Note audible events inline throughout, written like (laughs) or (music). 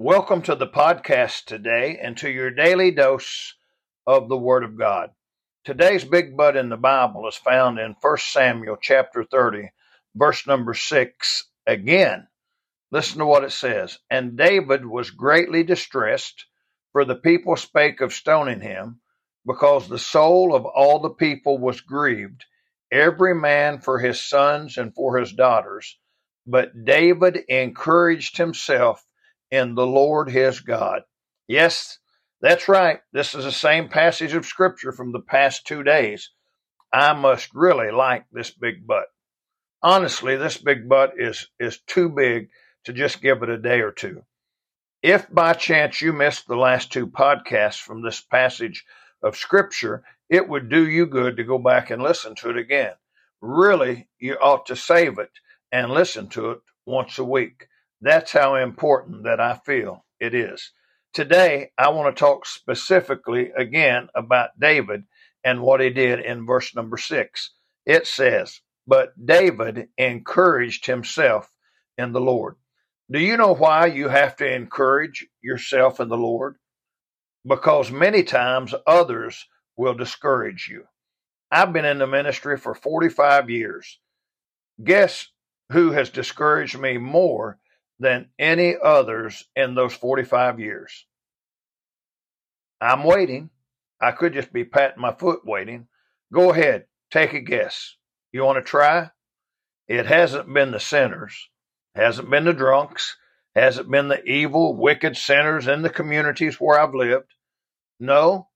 Welcome to the podcast today and to your daily dose of the Word of God. Today's big but in the Bible is found in 1 Samuel chapter 30, verse number 6. Again, listen to what it says. And David was greatly distressed, for the people spake of stoning him, because the soul of all the people was grieved, every man for his sons and for his daughters. But David encouraged himself in the Lord his God. Yes, that's right. This is the same passage of scripture from the past two days. I must really like this big but. Honestly, this big but is, is too big to just give it a day or two. If by chance you missed the last two podcasts from this passage of scripture, it would do you good to go back and listen to it again. Really, you ought to save it and listen to it once a week. That's how important that I feel it is. Today, I want to talk specifically again about David and what he did in verse number six. It says, But David encouraged himself in the Lord. Do you know why you have to encourage yourself in the Lord? Because many times others will discourage you. I've been in the ministry for 45 years. Guess who has discouraged me more than any others in those 45 years. I'm waiting. I could just be patting my foot waiting. Go ahead, take a guess. You want to try? It hasn't been the sinners, hasn't been the drunks, hasn't been the evil, wicked sinners in the communities where I've lived. No,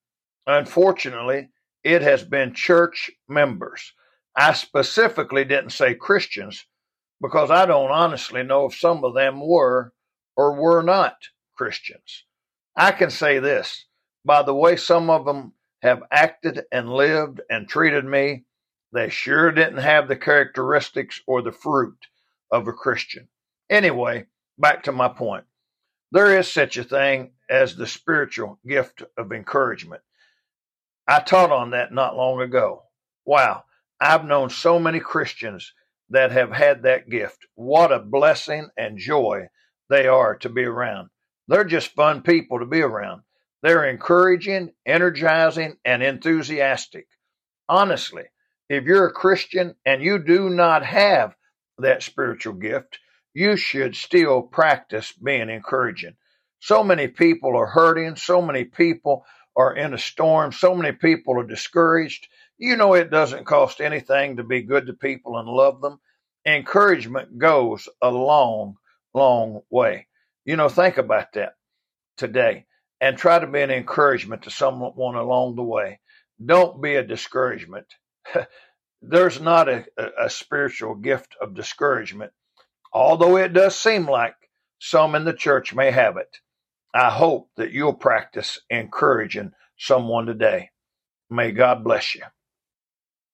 unfortunately, it has been church members. I specifically didn't say Christians because I don't honestly know if some of them were or were not Christians. I can say this by the way some of them have acted and lived and treated me, they sure didn't have the characteristics or the fruit of a Christian. Anyway, back to my point. There is such a thing as the spiritual gift of encouragement. I taught on that not long ago. Wow, I've known so many Christians that have had that gift. What a blessing and joy they are to be around. They're just fun people to be around. They're encouraging, energizing, and enthusiastic. Honestly, if you're a Christian and you do not have that spiritual gift, you should still practice being encouraging. So many people are hurting, so many people are in a storm, so many people are discouraged, you know, it doesn't cost anything to be good to people and love them. Encouragement goes a long, long way. You know, think about that today and try to be an encouragement to someone along the way. Don't be a discouragement. (laughs) There's not a, a, spiritual gift of discouragement, although it does seem like some in the church may have it. I hope that you'll practice encouraging someone today. May God bless you.